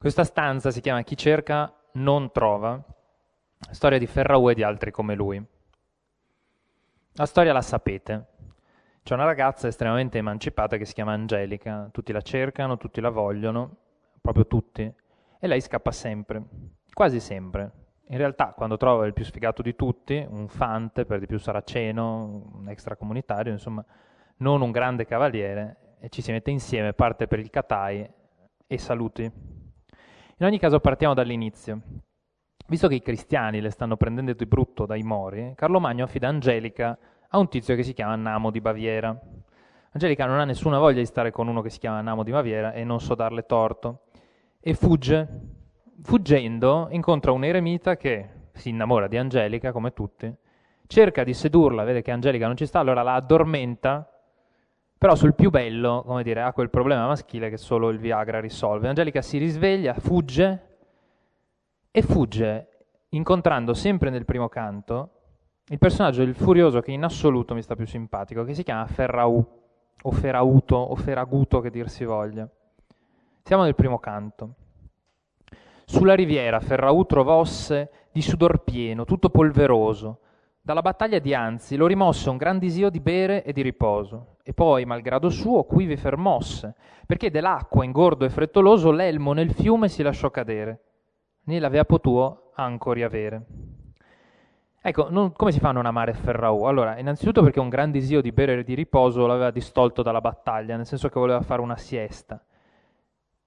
Questa stanza si chiama Chi cerca non trova, storia di Ferraù e di altri come lui. La storia la sapete. C'è una ragazza estremamente emancipata che si chiama Angelica, tutti la cercano, tutti la vogliono, proprio tutti, e lei scappa sempre, quasi sempre. In realtà, quando trova il più sfigato di tutti, un fante, per di più saraceno, un extracomunitario, insomma, non un grande cavaliere, e ci si mette insieme, parte per il Catai e saluti. In ogni caso partiamo dall'inizio. Visto che i cristiani le stanno prendendo di brutto dai mori, Carlo Magno affida Angelica a un tizio che si chiama Namo di Baviera. Angelica non ha nessuna voglia di stare con uno che si chiama Namo di Baviera e non so darle torto. E fugge. Fuggendo incontra un eremita che si innamora di Angelica, come tutti, cerca di sedurla, vede che Angelica non ci sta, allora la addormenta però sul più bello, come dire, ha quel problema maschile che solo il Viagra risolve. Angelica si risveglia, fugge e fugge incontrando sempre nel primo canto il personaggio del furioso che in assoluto mi sta più simpatico, che si chiama Ferraù, o Ferauto, o Feraguto che dir si voglia. Siamo nel primo canto. Sulla riviera Ferraù trovosse di sudor pieno, tutto polveroso, dalla battaglia di Anzi lo rimosse un gran disio di bere e di riposo, e poi, malgrado suo, qui vi fermosse, perché dell'acqua ingordo e frettoloso l'elmo nel fiume si lasciò cadere, né l'avea potuo ancora avere. Ecco, non, come si fa a non amare Ferraù? Allora, innanzitutto perché un gran disio di bere e di riposo l'aveva distolto dalla battaglia, nel senso che voleva fare una siesta.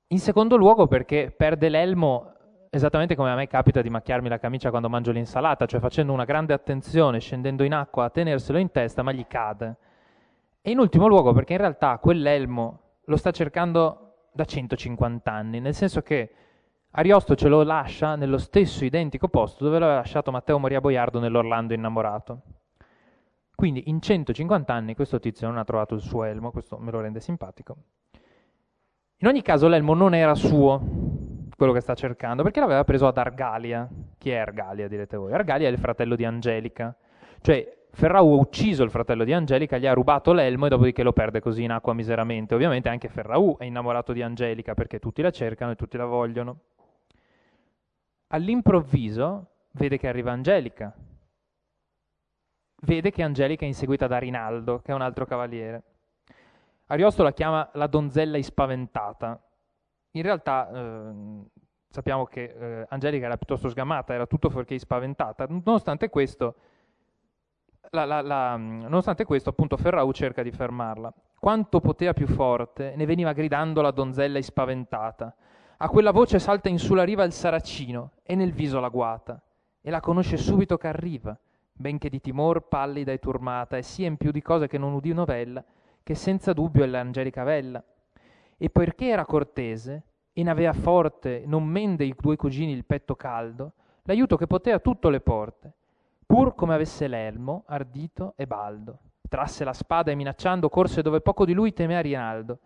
In secondo luogo perché perde l'elmo esattamente come a me capita di macchiarmi la camicia quando mangio l'insalata, cioè facendo una grande attenzione, scendendo in acqua a tenerselo in testa, ma gli cade. E in ultimo luogo perché in realtà quell'elmo lo sta cercando da 150 anni, nel senso che Ariosto ce lo lascia nello stesso identico posto dove l'aveva lasciato Matteo Moria Boiardo nell'Orlando innamorato. Quindi in 150 anni questo tizio non ha trovato il suo elmo, questo me lo rende simpatico. In ogni caso l'elmo non era suo, quello che sta cercando, perché l'aveva preso ad Argalia. Chi è Argalia, direte voi? Argalia è il fratello di Angelica. Cioè, Ferrau ha ucciso il fratello di Angelica, gli ha rubato l'elmo e dopodiché lo perde così in acqua miseramente. Ovviamente anche Ferrau è innamorato di Angelica perché tutti la cercano e tutti la vogliono. All'improvviso vede che arriva Angelica. Vede che Angelica è inseguita da Rinaldo, che è un altro cavaliere. Ariosto la chiama la donzella ispaventata, in realtà eh, sappiamo che eh, Angelica era piuttosto sgamata, era tutto fuorché spaventata. Nonostante questo, la, la, la, nonostante questo, appunto, Ferrau cerca di fermarla. Quanto poteva più forte, ne veniva gridando la donzella spaventata. A quella voce salta in sulla riva il saracino e nel viso la guata, e la conosce subito che arriva, benché di timor pallida e turmata, e sia in più di cose che non udì novella, che senza dubbio è l'Angelica Vella e poiché era cortese e n'avea forte, non men dei due cugini il petto caldo, l'aiuto che potea tutto le porte, pur come avesse l'elmo, ardito e baldo. Trasse la spada e minacciando corse dove poco di lui temea Rinaldo.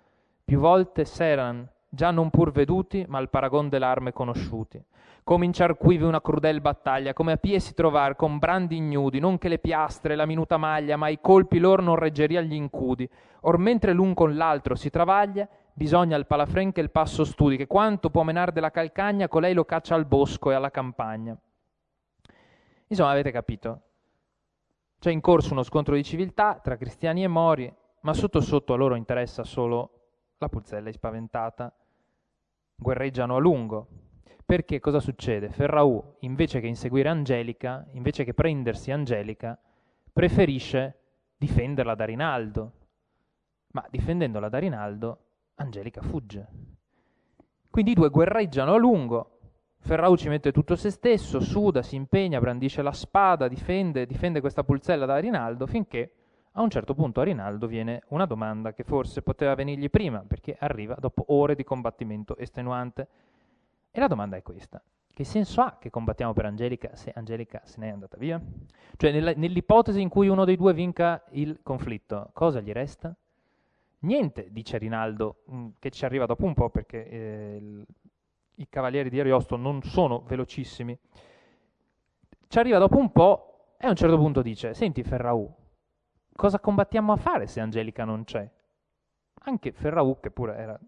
Più volte s'eran già non pur veduti, ma al paragon dell'arme conosciuti. Cominciar quivi una crudel battaglia, come a pie si trovar con brandi ignudi, non che le piastre, la minuta maglia, ma i colpi lor non reggeria gli incudi. Or mentre l'un con l'altro si travaglia, bisogna al palafren che il passo studi, che quanto può menar della calcagna, colei lo caccia al bosco e alla campagna. Insomma, avete capito. C'è in corso uno scontro di civiltà tra cristiani e mori, ma sotto sotto a loro interessa solo la pulzella spaventata. Guerreggiano a lungo. Perché cosa succede? Ferraù, invece che inseguire Angelica, invece che prendersi Angelica, preferisce difenderla da Rinaldo. Ma difendendola da Rinaldo Angelica fugge. Quindi i due guerreggiano a lungo. Ferrau ci mette tutto se stesso, suda, si impegna, brandisce la spada, difende, difende questa pulzella da Rinaldo finché a un certo punto a Rinaldo viene una domanda che forse poteva venirgli prima, perché arriva dopo ore di combattimento estenuante. E la domanda è questa. Che senso ha che combattiamo per Angelica se Angelica se n'è andata via? Cioè, nell'ipotesi in cui uno dei due vinca il conflitto, cosa gli resta? Niente, dice Rinaldo, mm, che ci arriva dopo un po' perché eh, il, i cavalieri di Ariosto non sono velocissimi. Ci arriva dopo un po' e a un certo punto dice, senti Ferraù, cosa combattiamo a fare se Angelica non c'è? Anche Ferraù, che pure era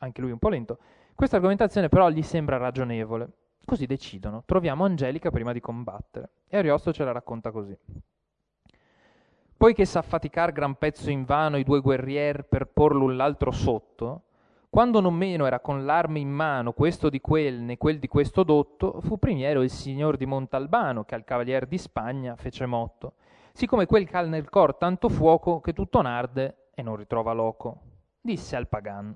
anche lui un po' lento, Questa argomentazione però gli sembra ragionevole. Così decidono. Troviamo Angelica prima di combattere. E Ariosto ce la racconta così. Poiché s'affaticar gran pezzo in vano i due guerrier per por l'un l'altro sotto, quando non meno era con l'arme in mano questo di quel né quel di questo dotto, fu primiero il signor di Montalbano che al cavalier di Spagna fece motto, siccome quel cal nel cor tanto fuoco che tutto narde e non ritrova loco. Disse al pagan,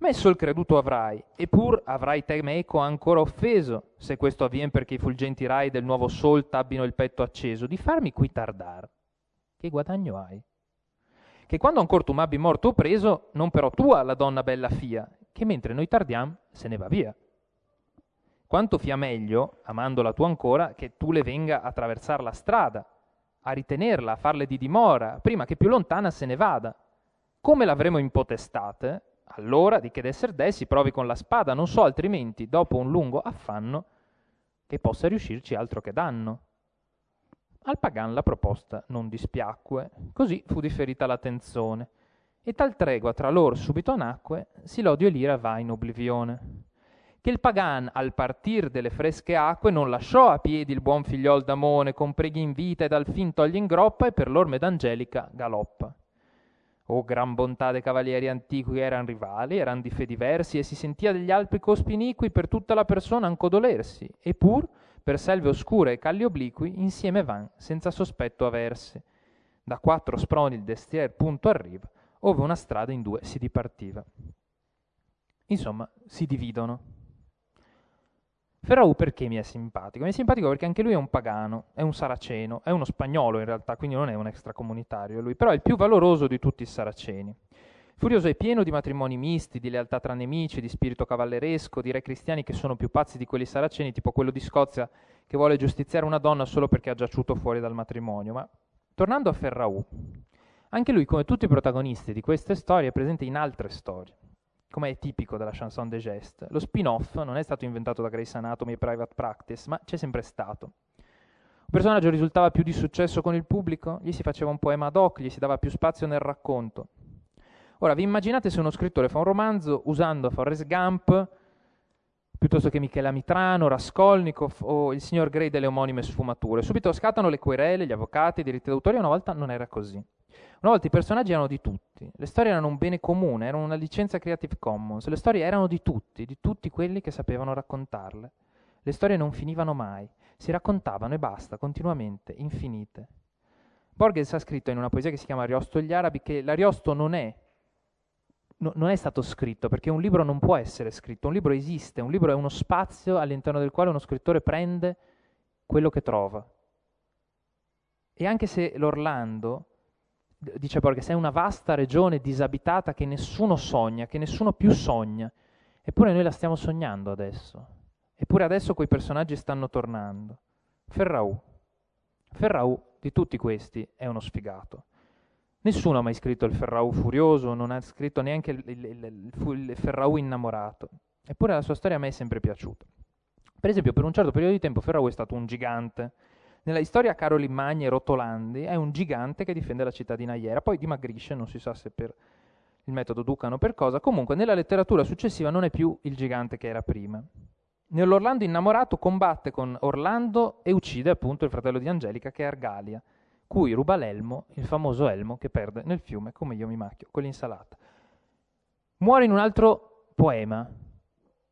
Messo il creduto avrai, e pur avrai te meco ancora offeso, se questo avvien perché i fulgenti rai del nuovo sol t'abbino il petto acceso, di farmi qui tardar che guadagno hai? Che quando ancor tu m'abbi morto o preso, non però tua la donna bella fia, che mentre noi tardiam se ne va via. Quanto fia meglio, amandola tu ancora, che tu le venga a traversar la strada, a ritenerla, a farle di dimora, prima che più lontana se ne vada. Come l'avremo in potestate, allora di che d'esser dei si provi con la spada, non so altrimenti, dopo un lungo affanno, che possa riuscirci altro che danno. Al Pagan la proposta non dispiacque, così fu differita la tensione, e tal tregua tra loro subito nacque, si l'odio e l'ira va in oblivione. Che il Pagan al partir delle fresche acque non lasciò a piedi il buon figliol d'Amone, con preghi in vita ed al fin toglie in groppa, e per l'orme d'Angelica galoppa. O gran bontà dei cavalieri antichi eran rivali, eran di fe diversi, e si sentia degli alpi cospi iniqui per tutta la persona anco dolersi, e pur per selve oscure e calli obliqui, insieme van, senza sospetto aversi. Da quattro sproni il destier punto arriva, ove una strada in due si dipartiva. Insomma, si dividono. Ferraù perché mi è simpatico? Mi è simpatico perché anche lui è un pagano, è un saraceno, è uno spagnolo in realtà, quindi non è un extracomunitario lui, però è il più valoroso di tutti i saraceni. Furioso è pieno di matrimoni misti, di lealtà tra nemici, di spirito cavalleresco, di re cristiani che sono più pazzi di quelli saraceni, tipo quello di Scozia che vuole giustiziare una donna solo perché ha giaciuto fuori dal matrimonio. Ma tornando a Ferraù, anche lui, come tutti i protagonisti di queste storie, è presente in altre storie, come è tipico della chanson de geste. Lo spin-off non è stato inventato da Grace Anatomy e Private Practice, ma c'è sempre stato. Un personaggio risultava più di successo con il pubblico, gli si faceva un poema ad hoc, gli si dava più spazio nel racconto. Ora, vi immaginate se uno scrittore fa un romanzo usando Forrest Gump piuttosto che Michela Mitrano, Raskolnikov o il signor Gray delle omonime sfumature. Subito scattano le querele, gli avvocati, i diritti d'autore, una volta non era così. Una volta i personaggi erano di tutti, le storie erano un bene comune, erano una licenza Creative Commons, le storie erano di tutti, di tutti quelli che sapevano raccontarle. Le storie non finivano mai, si raccontavano e basta, continuamente, infinite. Borges ha scritto in una poesia che si chiama Ariosto gli arabi che l'Ariosto non è no, non è stato scritto, perché un libro non può essere scritto, un libro esiste, un libro è uno spazio all'interno del quale uno scrittore prende quello che trova. E anche se l'Orlando, dice Borges, è una vasta regione disabitata che nessuno sogna, che nessuno più sogna, eppure noi la stiamo sognando adesso. Eppure adesso quei personaggi stanno tornando. Ferraù. Ferraù di tutti questi è uno sfigato. Nessuno ha mai scritto il Ferraù furioso, non ha scritto neanche il, il, il, il Ferraù innamorato. Eppure la sua storia a me è sempre piaciuta. Per esempio, per un certo periodo di tempo Ferraù è stato un gigante. Nella storia Caroli Magni e Rotolandi è un gigante che difende la città di Naiera, poi dimagrisce, non si sa se per il metodo Ducano o per cosa, comunque nella letteratura successiva non è più il gigante che era prima. Nell'Orlando innamorato combatte con Orlando e uccide appunto il fratello di Angelica che è Argalia cui ruba l'elmo, il famoso elmo che perde nel fiume come io mi macchio con l'insalata. Muore in un altro poema,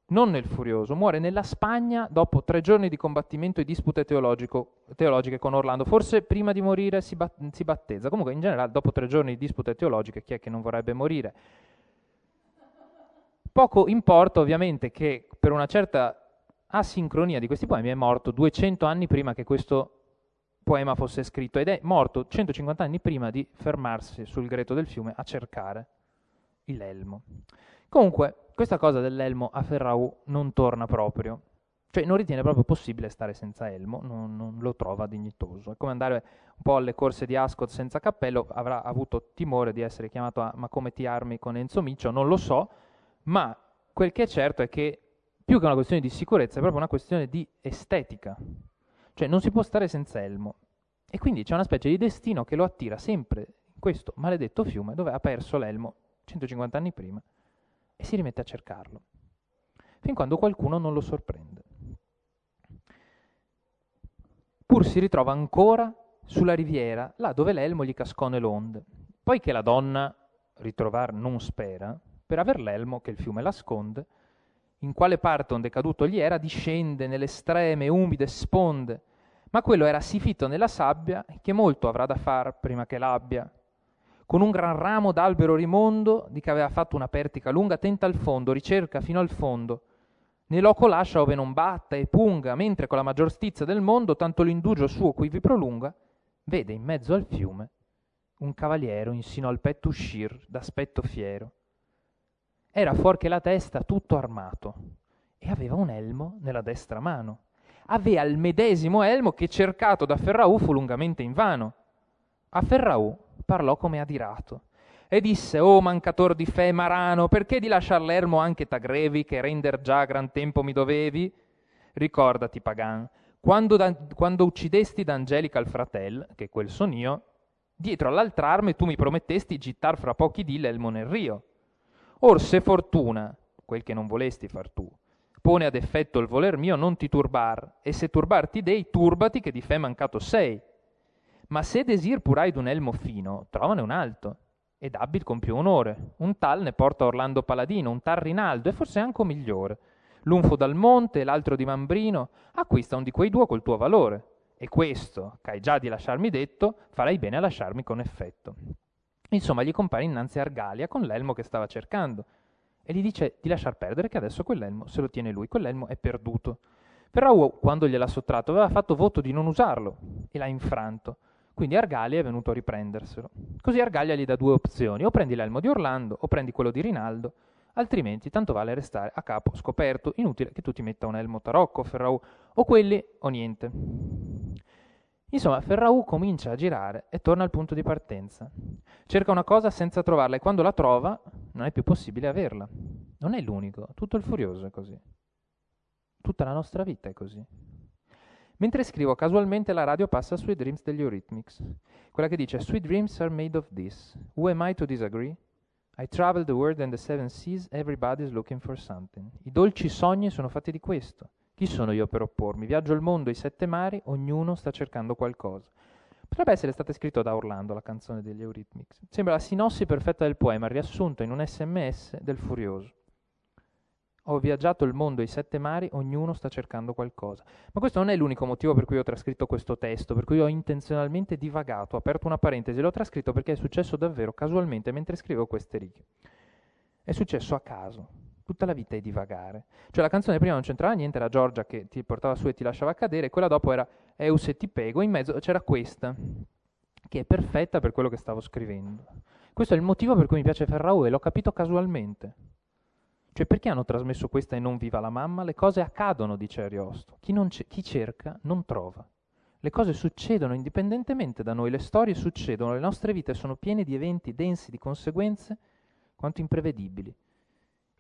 non nel Furioso, muore nella Spagna dopo tre giorni di combattimento e dispute teologiche con Orlando. Forse prima di morire si, bat- si, battezza. Comunque, in generale, dopo tre giorni di dispute teologiche, chi è che non vorrebbe morire? Poco importa, ovviamente, che per una certa asincronia di questi poemi è morto 200 anni prima che questo poema fosse scritto ed è morto 150 anni prima di fermarsi sul greto del fiume a cercare l'elmo. Comunque, questa cosa dell'elmo a Ferraù non torna proprio. Cioè, non ritiene proprio possibile stare senza elmo, non, non, lo trova dignitoso. È come andare un po' alle corse di Ascot senza cappello, avrà avuto timore di essere chiamato a ma come ti armi con Enzo Miccio, non lo so, ma quel che è certo è che più che una questione di sicurezza è proprio una questione di estetica. Cioè non si può stare senza elmo. E quindi c'è una specie di destino che lo attira sempre in questo maledetto fiume dove ha perso l'elmo 150 anni prima e si rimette a cercarlo. fin quando qualcuno non lo sorprende. Pur si ritrova ancora sulla riviera, là dove l'elmo gli cascò nell'onde. Poi che la donna ritrovar non spera, per aver l'elmo che il fiume l'asconde, in quale parte onde caduto gli era, discende nelle estreme umide sponde, ma quello era sì fitto nella sabbia che molto avrà da far prima che l'abbia. Con un gran ramo d'albero rimondo, di che aveva fatto una pertica lunga, tenta al fondo, ricerca fino al fondo. Né loco lascia ove non batta e punga, mentre con la maggior stizza del mondo, tanto l'indugio suo qui vi prolunga, vede in mezzo al fiume un cavaliero insino al petto uscir d'aspetto fiero era fuorché la testa tutto armato e aveva un elmo nella destra mano. Aveva il medesimo elmo che cercato da Ferraù fu lungamente invano. A Ferraù parlò come adirato e disse, oh mancator di fe marano, perché di lasciar l'ermo anche t'agrevi, che render già gran tempo mi dovevi? Ricordati, pagan, quando, da, quando uccidesti d'Angelica il fratel, che quel son io, dietro all'altrarme tu mi promettesti gittar fra pochi dì l'elmo nel rio. Or se fortuna, quel che non volesti far tu, pone ad effetto il voler mio, non ti turbar, e se turbarti dei, turbati che di fe mancato sei. Ma se desir purai d'un elmo fino, trovane un alto, ed abit con più onore. Un tal ne porta Orlando Paladino, un tal Rinaldo, e forse anche migliore. L'un fu dal monte, l'altro di Mambrino, acquista un di quei due col tuo valore. E questo, che hai già di lasciarmi detto, farai bene a lasciarmi con effetto. Insomma, gli compare innanzi Argalia con l'elmo che stava cercando e gli dice di lasciar perdere che adesso quell'elmo se lo tiene lui, quell'elmo è perduto. Però quando gliel'ha sottratto aveva fatto voto di non usarlo e l'ha infranto. Quindi Argalia è venuto a riprenderselo. Così Argalia gli dà due opzioni, o prendi l'elmo di Orlando o prendi quello di Rinaldo, altrimenti tanto vale restare a capo scoperto, inutile che tu ti metta un elmo tarocco, Ferraù, o quelli o niente. Insomma, Ferraù comincia a girare e torna al punto di partenza. Cerca una cosa senza trovarla e quando la trova non è più possibile averla. Non è l'unico, tutto il furioso è così. Tutta la nostra vita è così. Mentre scrivo, casualmente la radio passa Sweet Dreams degli Eurythmics. Quella che dice Sweet dreams are made of this. Who am I to disagree? I travel the world and the seven seas, everybody's looking for something. I dolci sogni sono fatti di questo. Chi sono io per oppormi? Viaggio il mondo, i sette mari, ognuno sta cercando qualcosa. Potrebbe essere stata scritta da Orlando la canzone degli Eurythmics. Sembra la sinossi perfetta del poema, riassunta in un sms del Furioso. Ho viaggiato il mondo e i sette mari, ognuno sta cercando qualcosa. Ma questo non è l'unico motivo per cui ho trascritto questo testo, per cui ho intenzionalmente divagato, ho aperto una parentesi, l'ho trascritto perché è successo davvero casualmente mentre scrivevo queste righe. È successo a caso, tutta la vita è divagare. Cioè la canzone prima non c'entrava niente, era Giorgia che ti portava su e ti lasciava cadere, quella dopo era Eus e ti pego, in mezzo c'era questa, che è perfetta per quello che stavo scrivendo. Questo è il motivo per cui mi piace Ferraù e l'ho capito casualmente. Cioè perché hanno trasmesso questa e non Viva la mamma? Le cose accadono, dice Ariosto. Chi, c- chi cerca non trova. Le cose succedono indipendentemente da noi, le storie succedono, le nostre vite sono piene di eventi densi di conseguenze quanto imprevedibili.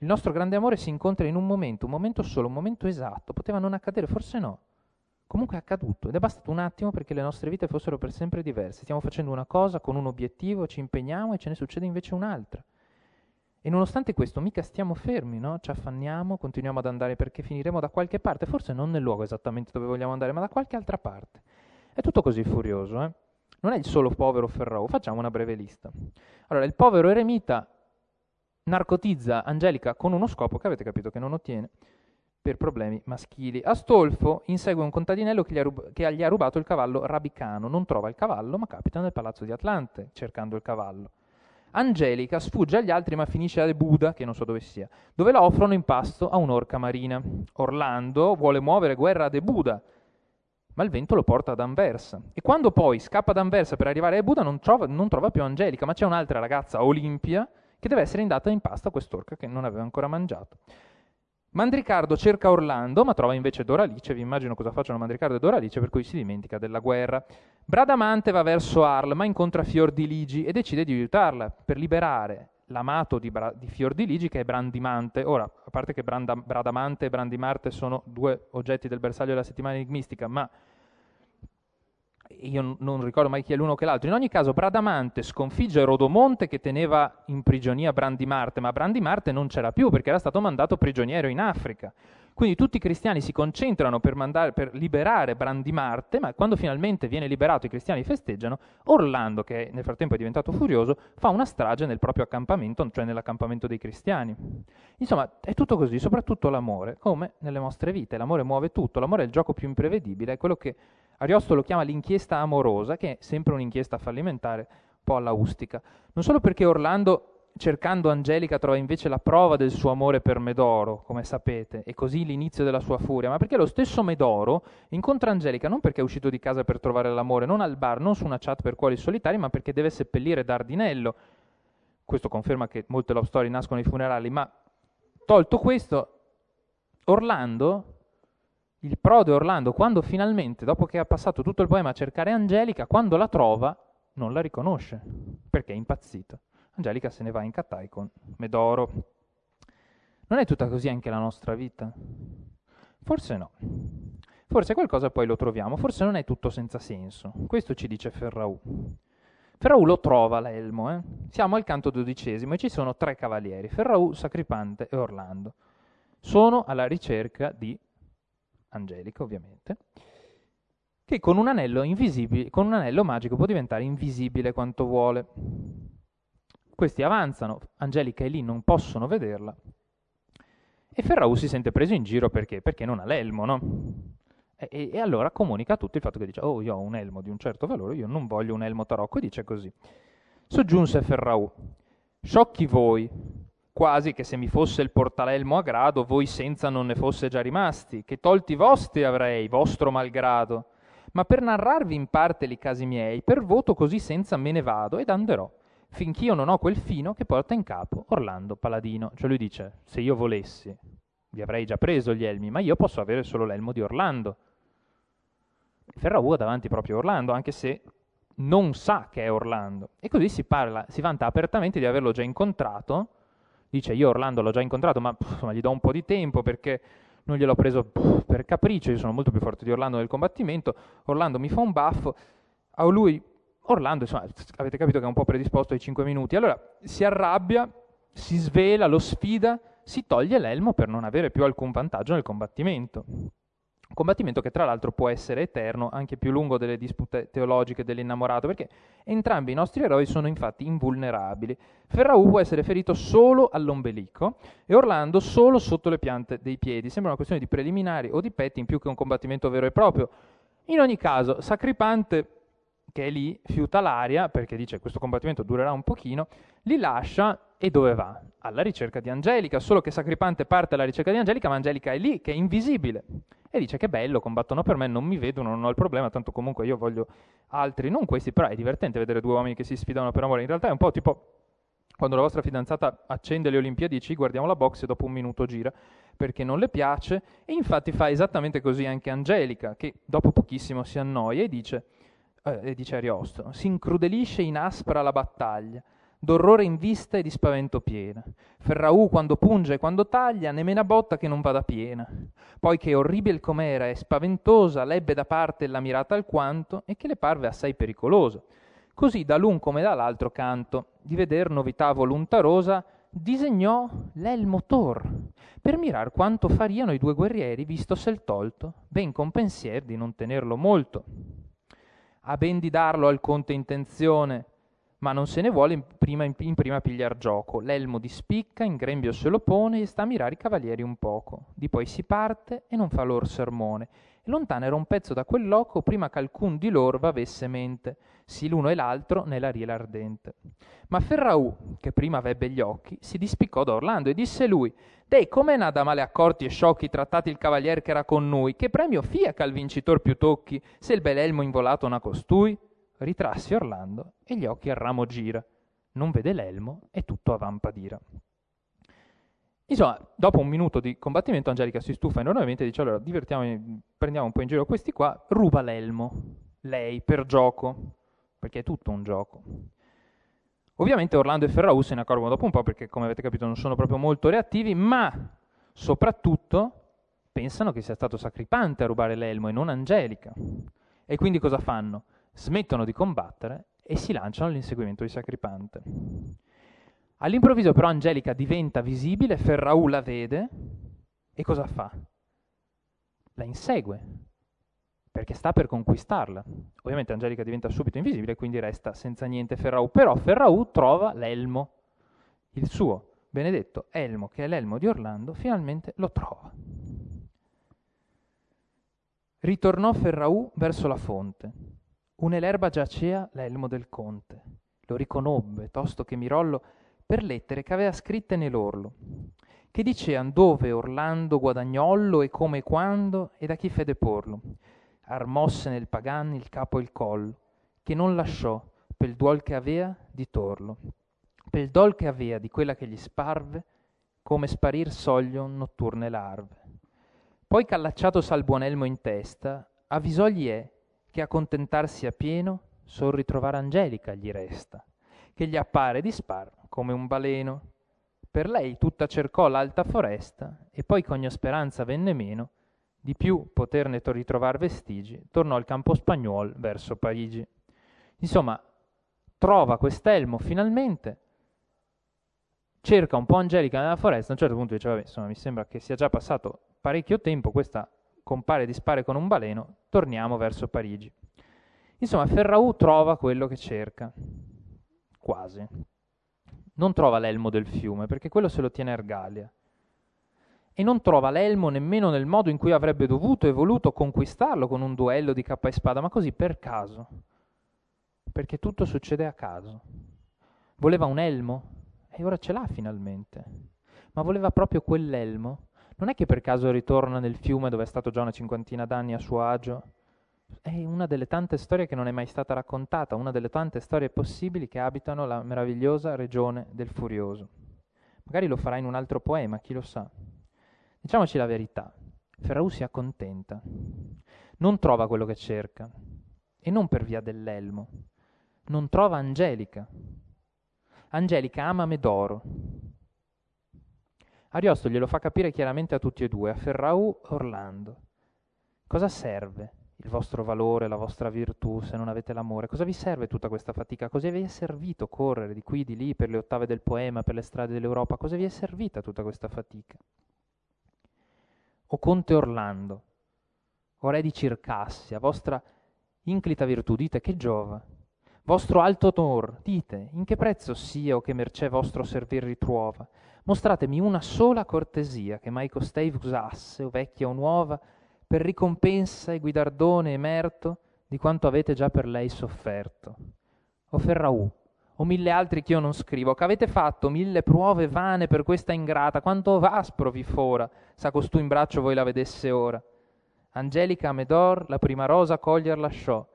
Il nostro grande amore si incontra in un momento, un momento solo, un momento esatto. Poteva non accadere, forse no. Comunque è accaduto ed è bastato un attimo perché le nostre vite fossero per sempre diverse. Stiamo facendo una cosa con un obiettivo, ci impegniamo e ce ne succede invece un'altra. E nonostante questo mica stiamo fermi, no? Ci affanniamo, continuiamo ad andare perché finiremo da qualche parte, forse non nel luogo esattamente dove vogliamo andare, ma da qualche altra parte. È tutto così furioso, eh? Non è il solo povero Ferrao, facciamo una breve lista. Allora, il povero eremita narcotizza Angelica con uno scopo che avete capito che non ottiene per problemi maschili. Astolfo insegue un contadinello che gli, rub- che gli ha rubato il cavallo rabicano, non trova il cavallo ma capita nel palazzo di Atlante cercando il cavallo. Angelica sfugge agli altri ma finisce a Buda, che non so dove sia, dove la offrono in pasto a un'orca marina. Orlando vuole muovere guerra a De Buda, ma il vento lo porta ad Anversa. E quando poi scappa ad Anversa per arrivare a Buda non non trova più Angelica, ma c'è un'altra ragazza, Olimpia, che deve essere indata in pasta a quest'orca che non aveva ancora mangiato. Mandricardo cerca Orlando, ma trova invece Doralice, vi immagino cosa facciano Mandricardo e Doralice, per cui si dimentica della guerra. Bradamante va verso Arl, ma incontra Fiordiligi e decide di aiutarla per liberare l'amato di, Bra- di Fiordiligi che è Brandimante. Ora, a parte che Branda- Bradamante e Brandimarte sono due oggetti del bersaglio della settimana enigmistica, ma io non ricordo mai chi è l'uno che l'altro. In ogni caso, Bradamante sconfigge Rodomonte che teneva in prigionia Brandimarte, ma Brandimarte non c'era più perché era stato mandato prigioniero in Africa. Quindi tutti i cristiani si concentrano per, mandare, per liberare Brandimarte, ma quando finalmente viene liberato i cristiani festeggiano, Orlando, che nel frattempo è diventato furioso, fa una strage nel proprio accampamento, cioè nell'accampamento dei cristiani. Insomma, è tutto così, soprattutto l'amore, come nelle nostre vite. L'amore muove tutto, l'amore è il gioco più imprevedibile, è quello che Ariosto chiama l'inchiesta amorosa, che è sempre un'inchiesta fallimentare, un po' alla ustica. Non solo perché Orlando, cercando Angelica, trova invece la prova del suo amore per Medoro, come sapete, e così l'inizio della sua furia, ma perché lo stesso Medoro incontra Angelica non perché è uscito di casa per trovare l'amore, non al bar, non su una chat per cuori solitari, ma perché deve seppellire Dardinello. Questo conferma che molte love story nascono ai funerali, ma tolto questo, Orlando il prode Orlando, quando finalmente, dopo che ha passato tutto il poema a cercare Angelica, quando la trova, non la riconosce, perché è impazzita. Angelica se ne va in Catai con Medoro. Non è tutta così anche la nostra vita? Forse no. Forse qualcosa poi lo troviamo, forse non è tutto senza senso. Questo ci dice Ferraù. Ferraù lo trova l'elmo, eh? Siamo al canto dodicesimo e ci sono tre cavalieri, Ferraù, Sacripante e Orlando. Sono alla ricerca di Angelica ovviamente, che con un, anello con un anello magico può diventare invisibile quanto vuole. Questi avanzano, Angelica e lì non possono vederla, e Ferraù si sente preso in giro perché? Perché non ha l'elmo, no? E, e, allora comunica a tutti il fatto che dice, oh io ho un elmo di un certo valore, io non voglio un elmo tarocco, e dice così. Soggiunse Ferraù, sciocchi voi, quasi che se mi fosse il portalelmo a grado, voi senza non ne fosse già rimasti, che tolti vostri avrei, vostro malgrado. Ma per narrarvi in parte li casi miei, per voto così senza me ne vado ed anderò, finch'io non ho quel fino che porta in capo Orlando Paladino. Cioè lui dice, se io volessi, vi avrei già preso gli elmi, ma io posso avere solo l'elmo di Orlando. Ferraù ha davanti proprio Orlando, anche se non sa che è Orlando. E così si parla, si vanta apertamente di averlo già incontrato, dice io Orlando l'ho già incontrato, ma pff, gli do un po' di tempo perché non gliel'ho preso per capriccio, io sono molto più forte di Orlando nel combattimento, Orlando mi fa un baffo, a lui Orlando, insomma, avete capito che è un po' predisposto ai 5 minuti, allora si arrabbia, si svela, lo sfida, si toglie l'elmo per non avere più alcun vantaggio nel combattimento. Combattimento che tra l'altro può essere eterno, anche più lungo delle dispute teologiche dell'innamorato, perché entrambi i nostri eroi sono infatti invulnerabili. Ferraù può essere ferito solo all'ombelico e Orlando solo sotto le piante dei piedi. Sembra una questione di preliminari o di petting più che un combattimento vero e proprio. In ogni caso, Sacripante, che è lì, fiuta l'aria, perché dice questo combattimento durerà un pochino, li lascia e dove va? Alla ricerca di Angelica, solo che Sacripante parte alla ricerca di Angelica, ma Angelica è lì, che è invisibile e dice che bello, combattono per me, non mi vedono, non ho il problema, tanto comunque io voglio altri, non questi, però è divertente vedere due uomini che si sfidano per amore, in realtà è un po' tipo quando la vostra fidanzata accende le Olimpiadi ci guardiamo la box e dopo un minuto gira perché non le piace e infatti fa esattamente così anche Angelica che dopo pochissimo si annoia e dice, eh, dice Ariosto, si incrudelisce in aspra la battaglia d'orrore in vista e di spavento piena. Ferraù quando punge e quando taglia, ne mena botta che non vada piena. Poi che orribile com'era e spaventosa, l'ebbe da parte la mirata alquanto e che le parve assai pericolosa. Così da l'un come dall'altro canto, di veder novità volontarosa, disegnò l'elmo tor, per mirar quanto fariano i due guerrieri visto sel tolto, ben con pensier di non tenerlo molto. A ben di darlo al conte intenzione, ma non se ne vuole in prima, in prima pigliar gioco. L'elmo di spicca, in grembio se lo pone e sta a mirare i cavalieri un poco. Di poi si parte e non fa lor sermone. E lontano era un pezzo da quel loco prima che alcun di loro avesse mente, sì l'uno e l'altro nella riela ardente. Ma Ferraù, che prima avebbe gli occhi, si dispiccò da Orlando e disse lui, Dei, come n'ha da male accorti e sciocchi trattati il cavalier che era con noi? Che premio fia che al vincitor più tocchi, se il bel elmo involato n'ha costui? Ritrasse Orlando e gli occhi al ramo gira. Non vede l'elmo e tutto a vampa d'ira. Insomma, dopo un minuto di combattimento, Angelica si stufa enormemente e dice: Allora, prendiamo un po' in giro questi qua, ruba l'elmo. Lei, per gioco, perché è tutto un gioco. Ovviamente Orlando e Ferraù se ne accorgono dopo un po' perché, come avete capito, non sono proprio molto reattivi, ma soprattutto pensano che sia stato Sacripante a rubare l'elmo e non Angelica. E quindi cosa fanno? Smettono di combattere e si lanciano all'inseguimento di Sacripante. All'improvviso però Angelica diventa visibile, Ferraù la vede e cosa fa? La insegue, perché sta per conquistarla. Ovviamente Angelica diventa subito invisibile, quindi resta senza niente Ferraù, però Ferraù trova l'elmo, il suo benedetto elmo, che è l'elmo di Orlando, finalmente lo trova. Ritornò Ferraù verso la fonte. Un'erba giacea l'elmo del conte. Lo riconobbe, tosto che Mirollo, per lettere che aveva scritte nell'orlo, che dicean dove Orlando guadagnollo e come e quando e da chi fede porlo armosse nel pagan il capo e il collo, che non lasciò, pel duol che avea, di torlo. Pel dol che avea di quella che gli sparve, come sparir soglion notturne larve. Poi c'allacciato sal buon elmo in testa, avvisogli è che a contentarsi a pieno, sol ritrovare Angelica gli resta, che gli appare di spar come un baleno. Per lei tutta cercò l'alta foresta, e poi che ogni speranza venne meno, di più poterne ritrovare vestigi, tornò al campo spagnuol verso Parigi. Insomma, trova quest'elmo finalmente, cerca un po' Angelica nella foresta, a un certo punto dice, vabbè, insomma, mi sembra che sia già passato parecchio tempo, questa compare di spare con un baleno, torniamo verso Parigi. Insomma, Ferraù trova quello che cerca, quasi. Non trova l'elmo del fiume, perché quello se lo tiene Ergalia e non trova l'elmo nemmeno nel modo in cui avrebbe dovuto e voluto conquistarlo con un duello di cappa e spada, ma così per caso, perché tutto succede a caso. Voleva un elmo e ora ce l'ha finalmente, ma voleva proprio quell'elmo. Non è che per caso ritorna nel fiume dove è stato già una cinquantina d'anni a suo agio? È una delle tante storie che non è mai stata raccontata, una delle tante storie possibili che abitano la meravigliosa regione del Furioso. Magari lo farà in un altro poema, chi lo sa. Diciamoci la verità, Ferraù si accontenta, non trova quello che cerca, e non per via dell'elmo, non trova Angelica. Angelica ama Medoro. Ariosto glielo fa capire chiaramente a tutti e due, a Ferraù e Orlando. Cosa serve il vostro valore, la vostra virtù se non avete l'amore? Cosa vi serve tutta questa fatica? Cosa vi è servito correre di qui, di lì, per le ottave del poema, per le strade dell'Europa? Cosa vi è servita tutta questa fatica? o conte Orlando, o re di Circassia, vostra inclita virtù, dite che giova, vostro alto onor, dite in che prezzo sia o che mercè vostro servir ritruova, mostratemi una sola cortesia che mai costei usasse, o vecchia o nuova, per ricompensa e guidardone emerto di quanto avete già per lei sofferto. O Ferraù, o mille altri che io non scrivo, che avete fatto mille prove vane per questa ingrata, quanto vaspro vi fora, sa costù in braccio voi la vedesse ora. Angelica a Medor la prima rosa coglier lasciò,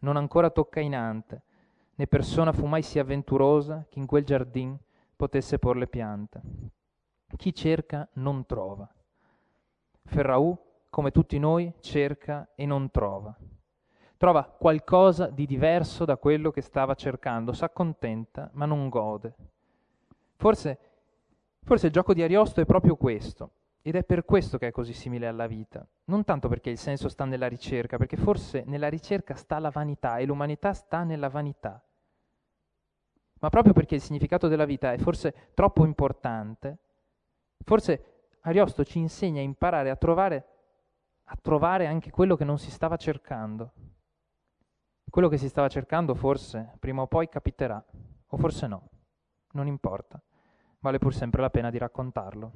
non ancora tocca inante, né persona fu mai sì avventurosa che in quel giardin potesse por le piante. Chi cerca non trova. Ferraù, come tutti noi, cerca e non trova trova qualcosa di diverso da quello che stava cercando, si accontenta ma non gode. Forse, forse il gioco di Ariosto è proprio questo, ed è per questo che è così simile alla vita, non tanto perché il senso sta nella ricerca, perché forse nella ricerca sta la vanità e l'umanità sta nella vanità, ma proprio perché il significato della vita è forse troppo importante, forse Ariosto ci insegna a imparare a trovare, a trovare anche quello che non si stava cercando. Quello che si stava cercando forse prima o poi capiterà, o forse no, non importa, vale pur sempre la pena di raccontarlo.